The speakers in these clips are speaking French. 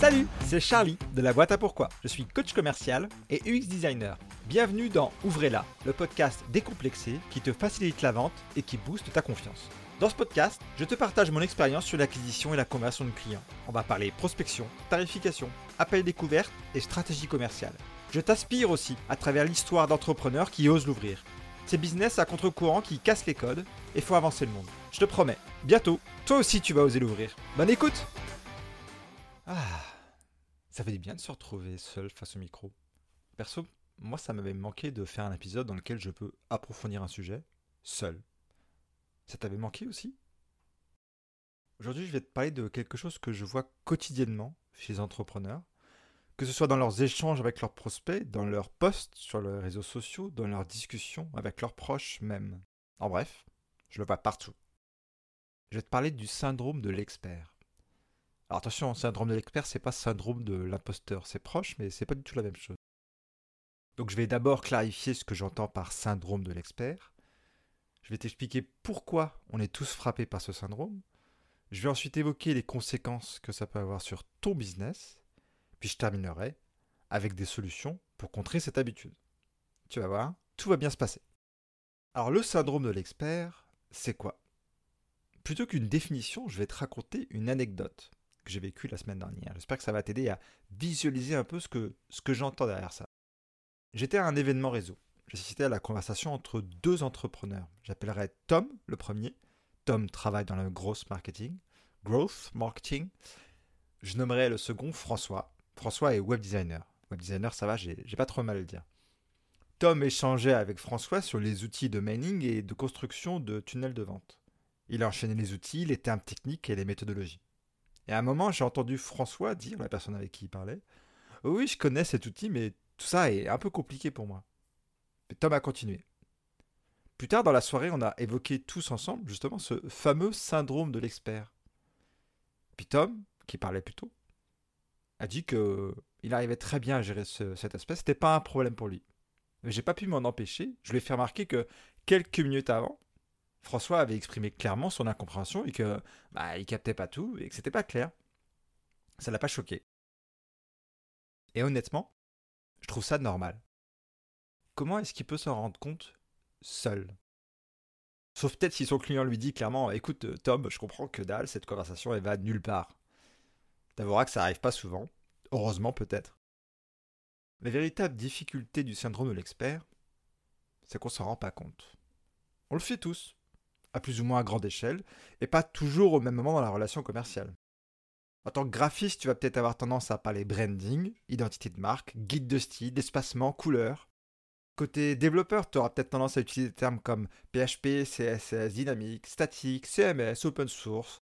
Salut, c'est Charlie de la boîte à pourquoi. Je suis coach commercial et UX designer. Bienvenue dans Ouvrez-la, le podcast décomplexé qui te facilite la vente et qui booste ta confiance. Dans ce podcast, je te partage mon expérience sur l'acquisition et la conversion de clients. On va parler prospection, tarification, appel découverte et stratégie commerciale. Je t'aspire aussi à travers l'histoire d'entrepreneurs qui osent l'ouvrir. Ces business à contre-courant qui cassent les codes et font avancer le monde. Je te promets, bientôt, toi aussi tu vas oser l'ouvrir. Bonne écoute Ah, ça fait du bien de se retrouver seul face au micro. Perso, moi ça m'avait manqué de faire un épisode dans lequel je peux approfondir un sujet, seul. Ça t'avait manqué aussi? Aujourd'hui je vais te parler de quelque chose que je vois quotidiennement chez les entrepreneurs que ce soit dans leurs échanges avec leurs prospects, dans leurs posts sur les réseaux sociaux, dans leurs discussions avec leurs proches même. En bref, je le vois partout. Je vais te parler du syndrome de l'expert. Alors attention, syndrome de l'expert, c'est pas syndrome de l'imposteur, c'est proche, mais c'est pas du tout la même chose. Donc je vais d'abord clarifier ce que j'entends par syndrome de l'expert. Je vais t'expliquer pourquoi on est tous frappés par ce syndrome. Je vais ensuite évoquer les conséquences que ça peut avoir sur ton business. Puis je terminerai avec des solutions pour contrer cette habitude. Tu vas voir, tout va bien se passer. Alors le syndrome de l'expert, c'est quoi? Plutôt qu'une définition, je vais te raconter une anecdote que j'ai vécue la semaine dernière. J'espère que ça va t'aider à visualiser un peu ce que, ce que j'entends derrière ça. J'étais à un événement réseau. J'assistais à la conversation entre deux entrepreneurs. J'appellerai Tom, le premier. Tom travaille dans le growth marketing. Growth marketing. Je nommerai le second François. François est web designer. Web designer, ça va, j'ai pas trop mal à le dire. Tom échangeait avec François sur les outils de mining et de construction de tunnels de vente. Il a enchaîné les outils, les termes techniques et les méthodologies. Et à un moment, j'ai entendu François dire, la personne avec qui il parlait, Oui, je connais cet outil, mais tout ça est un peu compliqué pour moi. Mais Tom a continué. Plus tard dans la soirée, on a évoqué tous ensemble justement ce fameux syndrome de l'expert. Puis Tom, qui parlait plus tôt, a dit que il arrivait très bien à gérer cet aspect, c'était pas un problème pour lui. Mais j'ai pas pu m'en empêcher. Je lui ai fait remarquer que quelques minutes avant, François avait exprimé clairement son incompréhension et que bah, il captait pas tout et que c'était pas clair. Ça l'a pas choqué. Et honnêtement, je trouve ça normal. Comment est-ce qu'il peut s'en rendre compte seul? Sauf peut-être si son client lui dit clairement Écoute, Tom, je comprends que dalle, cette conversation elle va nulle part. T'avoueras que ça arrive pas souvent. Heureusement peut-être. La véritable difficulté du syndrome de l'expert, c'est qu'on s'en rend pas compte. On le fait tous, à plus ou moins grande échelle, et pas toujours au même moment dans la relation commerciale. En tant que graphiste, tu vas peut-être avoir tendance à parler branding, identité de marque, guide de style, espacement, couleur. Côté développeur, tu auras peut-être tendance à utiliser des termes comme PHP, CSS, dynamique, statique, CMS, open source,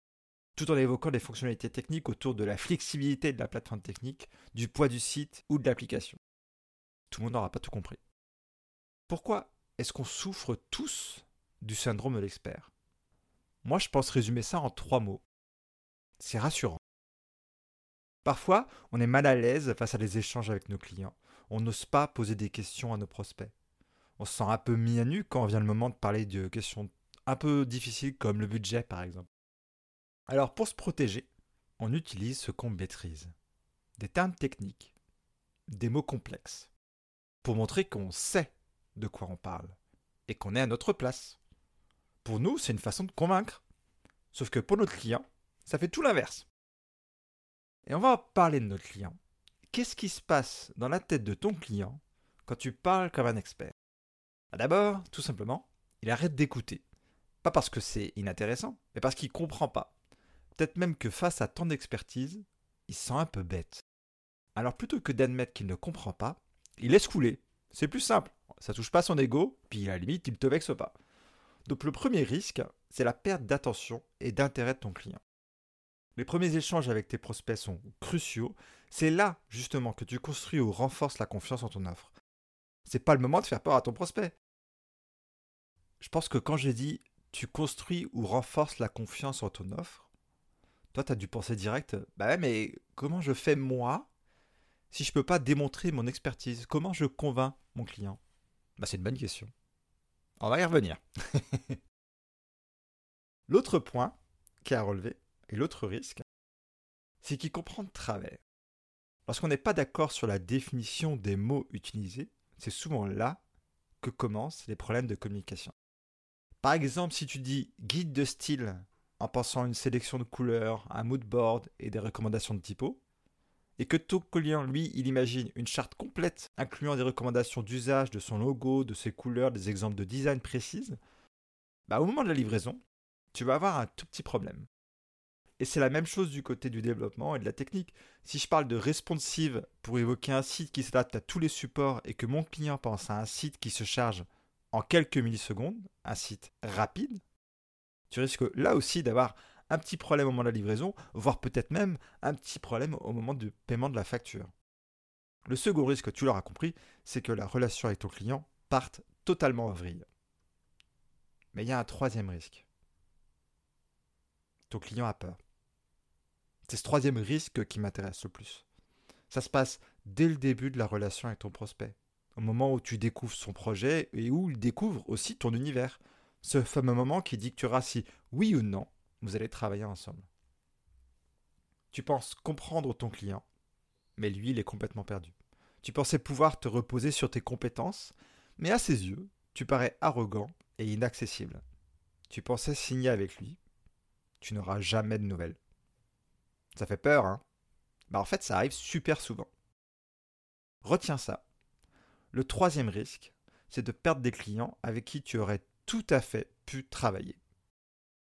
tout en évoquant des fonctionnalités techniques autour de la flexibilité de la plateforme technique, du poids du site ou de l'application. Tout le monde n'aura pas tout compris. Pourquoi est-ce qu'on souffre tous du syndrome de l'expert Moi, je pense résumer ça en trois mots. C'est rassurant. Parfois, on est mal à l'aise face à des échanges avec nos clients. On n'ose pas poser des questions à nos prospects. On se sent un peu mis à nu quand vient le moment de parler de questions un peu difficiles comme le budget par exemple. Alors pour se protéger, on utilise ce qu'on maîtrise. Des termes techniques, des mots complexes, pour montrer qu'on sait de quoi on parle et qu'on est à notre place. Pour nous, c'est une façon de convaincre. Sauf que pour notre client, ça fait tout l'inverse. Et on va parler de notre client. Qu'est-ce qui se passe dans la tête de ton client quand tu parles comme un expert? Bah, D'abord, tout simplement, il arrête d'écouter. Pas parce que c'est inintéressant, mais parce qu'il ne comprend pas. Peut-être même que face à tant d'expertise, il se sent un peu bête. Alors plutôt que d'admettre qu'il ne comprend pas, il laisse couler. C'est plus simple. Ça touche pas son ego, puis à la limite, il te vexe pas. Donc le premier risque, c'est la perte d'attention et d'intérêt de ton client. Les premiers échanges avec tes prospects sont cruciaux. C'est là, justement, que tu construis ou renforces la confiance en ton offre. C'est pas le moment de faire peur à ton prospect. Je pense que quand j'ai dit tu construis ou renforces la confiance en ton offre, toi, tu as dû penser direct, bah mais comment je fais moi si je peux pas démontrer mon expertise? Comment je convainc mon client? Bah c'est une bonne question. On va y revenir. l'autre point qui a relevé, et l'autre risque, c'est qu'il comprend de travers. Lorsqu'on n'est pas d'accord sur la définition des mots utilisés, c'est souvent là que commencent les problèmes de communication. Par exemple, si tu dis guide de style en pensant à une sélection de couleurs, un mood board et des recommandations de typo, et que ton client, lui, il imagine une charte complète incluant des recommandations d'usage de son logo, de ses couleurs, des exemples de design précises, bah, au moment de la livraison, tu vas avoir un tout petit problème. Et c'est la même chose du côté du développement et de la technique. Si je parle de responsive pour évoquer un site qui s'adapte à tous les supports et que mon client pense à un site qui se charge en quelques millisecondes, un site rapide, tu risques là aussi d'avoir un petit problème au moment de la livraison, voire peut-être même un petit problème au moment du paiement de la facture. Le second risque, tu l'auras compris, c'est que la relation avec ton client parte totalement en vrille. Mais il y a un troisième risque. Ton client a peur. C'est ce troisième risque qui m'intéresse le plus. Ça se passe dès le début de la relation avec ton prospect, au moment où tu découvres son projet et où il découvre aussi ton univers. Ce fameux moment qui dictera si, oui ou non, vous allez travailler ensemble. Tu penses comprendre ton client, mais lui, il est complètement perdu. Tu pensais pouvoir te reposer sur tes compétences, mais à ses yeux, tu parais arrogant et inaccessible. Tu pensais signer avec lui, tu n'auras jamais de nouvelles. Ça fait peur, hein? Bah en fait, ça arrive super souvent. Retiens ça. Le troisième risque, c'est de perdre des clients avec qui tu aurais tout à fait pu travailler.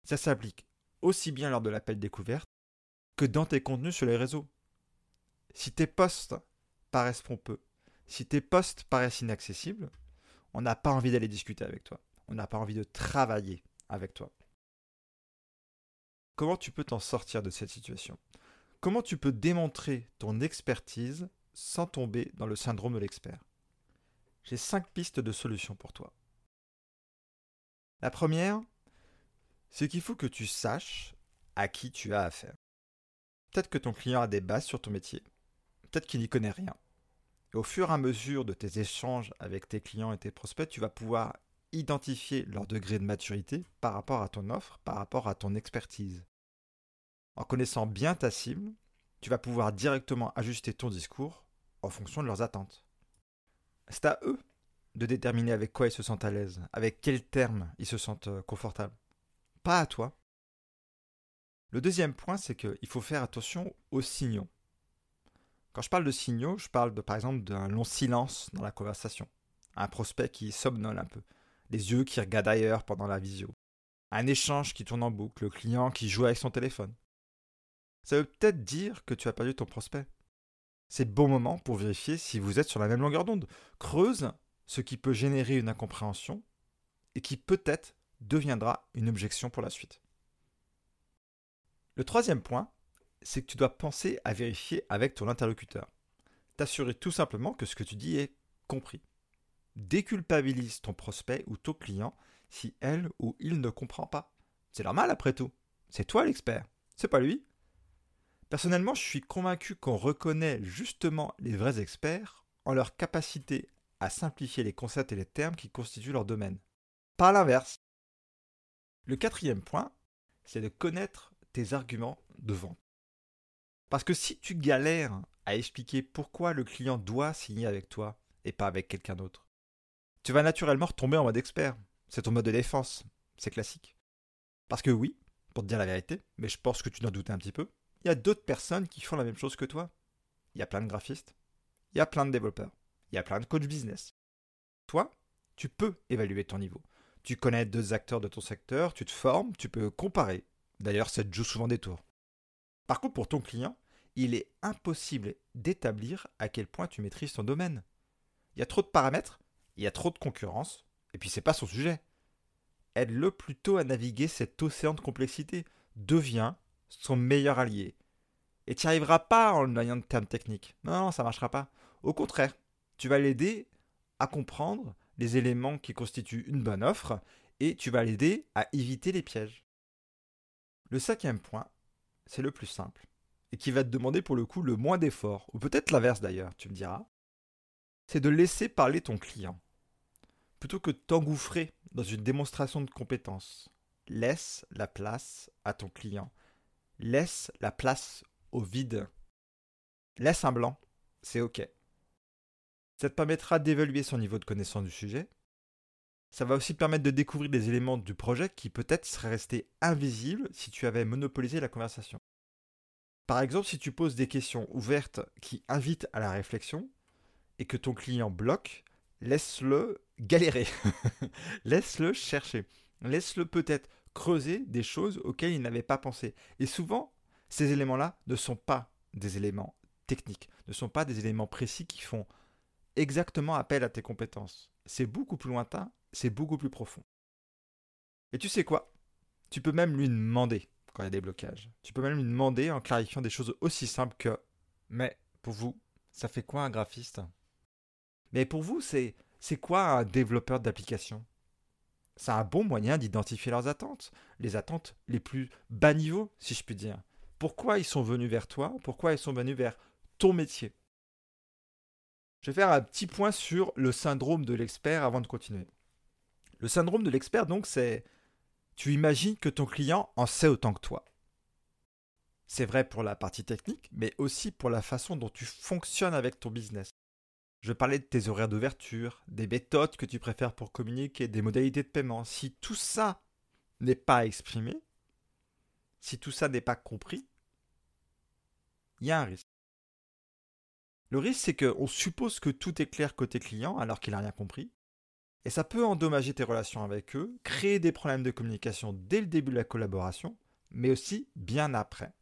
Ça s'applique aussi bien lors de l'appel découverte que dans tes contenus sur les réseaux. Si tes posts paraissent pompeux, si tes posts paraissent inaccessibles, on n'a pas envie d'aller discuter avec toi. On n'a pas envie de travailler avec toi. Comment tu peux t'en sortir de cette situation? Comment tu peux démontrer ton expertise sans tomber dans le syndrome de l'expert? J'ai cinq pistes de solutions pour toi. La première, c'est qu'il faut que tu saches à qui tu as affaire. Peut-être que ton client a des bases sur ton métier, peut-être qu'il n'y connaît rien. Au fur et à mesure de tes échanges avec tes clients et tes prospects, tu vas pouvoir identifier leur degré de maturité par rapport à ton offre, par rapport à ton expertise. En connaissant bien ta cible, tu vas pouvoir directement ajuster ton discours en fonction de leurs attentes. C'est à eux de déterminer avec quoi ils se sentent à l'aise, avec quels termes ils se sentent euh, confortables. Pas à toi. Le deuxième point, c'est qu'il faut faire attention aux signaux. Quand je parle de signaux, je parle de, par exemple d'un long silence dans la conversation, un prospect qui somnole un peu, les yeux qui regardent ailleurs pendant la visio, un échange qui tourne en boucle, le client qui joue avec son téléphone. Ça veut peut-être dire que tu as perdu ton prospect. C'est le bon moment pour vérifier si vous êtes sur la même longueur d'onde. Creuse ce qui peut générer une incompréhension et qui peut-être deviendra une objection pour la suite. Le troisième point, c'est que tu dois penser à vérifier avec ton interlocuteur. T'assurer tout simplement que ce que tu dis est compris. Déculpabilise ton prospect ou ton client si elle ou il ne comprend pas. C'est normal après tout. C'est toi l'expert, c'est pas lui. Personnellement, je suis convaincu qu'on reconnaît justement les vrais experts en leur capacité à simplifier les concepts et les termes qui constituent leur domaine. Par l'inverse. Le quatrième point, c'est de connaître tes arguments de vente. Parce que si tu galères à expliquer pourquoi le client doit signer avec toi et pas avec quelqu'un d'autre, tu vas naturellement retomber en mode expert. C'est ton mode de défense. C'est classique. Parce que oui, pour te dire la vérité, mais je pense que tu n'en doutais un petit peu, il y a d'autres personnes qui font la même chose que toi. Il y a plein de graphistes, il y a plein de développeurs, il y a plein de coachs business. Toi, tu peux évaluer ton niveau. Tu connais deux acteurs de ton secteur, tu te formes, tu peux comparer. D'ailleurs, ça te joue souvent des tours. Par contre, pour ton client, il est impossible d'établir à quel point tu maîtrises ton domaine. Il y a trop de paramètres, il y a trop de concurrence, et puis c'est pas son sujet. Aide-le plutôt à naviguer cet océan de complexité. Deviens son meilleur allié. Et tu n'y arriveras pas en ayant de termes techniques. Non, ça ne marchera pas. Au contraire, tu vas l'aider à comprendre les éléments qui constituent une bonne offre et tu vas l'aider à éviter les pièges. Le cinquième point, c'est le plus simple et qui va te demander pour le coup le moins d'efforts, ou peut-être l'inverse d'ailleurs, tu me diras, c'est de laisser parler ton client. Plutôt que de t'engouffrer dans une démonstration de compétences, laisse la place à ton client. Laisse la place au vide. Laisse un blanc. c'est OK. Ça te permettra d'évaluer son niveau de connaissance du sujet. Ça va aussi te permettre de découvrir des éléments du projet qui peut-être seraient restés invisibles si tu avais monopolisé la conversation. Par exemple, si tu poses des questions ouvertes qui invitent à la réflexion et que ton client bloque, laisse-le galérer. laisse-le chercher. Laisse-le peut-être creuser des choses auxquelles il n'avait pas pensé. Et souvent, ces éléments-là ne sont pas des éléments techniques, ne sont pas des éléments précis qui font exactement appel à tes compétences. C'est beaucoup plus lointain, c'est beaucoup plus profond. Et tu sais quoi? Tu peux même lui demander quand il y a des blocages. Tu peux même lui demander en clarifiant des choses aussi simples que Mais pour vous, ça fait quoi un graphiste? Mais pour vous, c'est quoi un développeur d'application? C'est un bon moyen d'identifier leurs attentes, les attentes les plus bas niveau, si je puis dire. Pourquoi ils sont venus vers toi? Pourquoi ils sont venus vers ton métier? Je vais faire un petit point sur le syndrome de l'expert avant de continuer. Le syndrome de l'expert, donc, c'est tu imagines que ton client en sait autant que toi. C'est vrai pour la partie technique, mais aussi pour la façon dont tu fonctionnes avec ton business. Je parlais de tes horaires d'ouverture, des méthodes que tu préfères pour communiquer, des modalités de paiement. Si tout ça n'est pas exprimé, si tout ça n'est pas compris, il y a un risque. Le risque, c'est qu'on suppose que tout est clair côté client alors qu'il n'a rien compris, et ça peut endommager tes relations avec eux, créer des problèmes de communication dès le début de la collaboration, mais aussi bien après.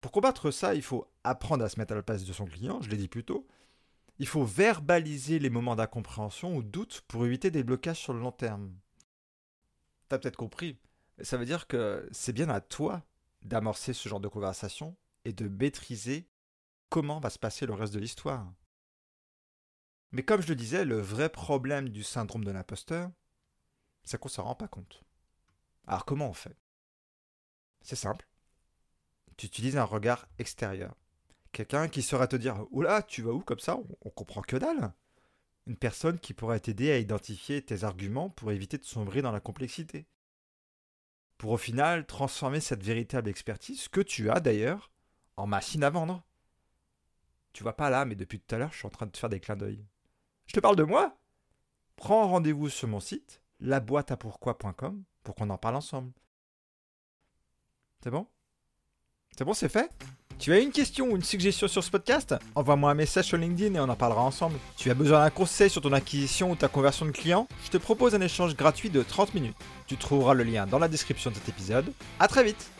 Pour combattre ça, il faut apprendre à se mettre à la place de son client, je l'ai dit plus tôt. Il faut verbaliser les moments d'incompréhension ou doute pour éviter des blocages sur le long terme. T'as peut-être compris, ça veut dire que c'est bien à toi d'amorcer ce genre de conversation et de maîtriser comment va se passer le reste de l'histoire. Mais comme je le disais, le vrai problème du syndrome de l'imposteur, c'est qu'on ne s'en rend pas compte. Alors comment on fait? C'est simple. Tu utilises un regard extérieur. Quelqu'un qui saurait te dire Oula, tu vas où comme ça? On, comprend que dalle. Une personne qui pourrait t'aider à identifier tes arguments pour éviter de sombrer dans la complexité. Pour au final transformer cette véritable expertise, que tu as d'ailleurs, en machine à vendre. Tu vois pas là, mais depuis tout à l'heure, je suis en train de te faire des clins d'œil. Je te parle de moi Prends rendez-vous sur mon site, laboîteapourquoi.com, pour qu'on en parle ensemble. C'est bon? C'est bon, c'est fait? Tu as une question ou une suggestion sur ce podcast? Envoie-moi un message sur LinkedIn et on en parlera ensemble. Tu as besoin d'un conseil sur ton acquisition ou ta conversion de clients Je te propose un échange gratuit de 30 minutes. Tu trouveras le lien dans la description de cet épisode. A très vite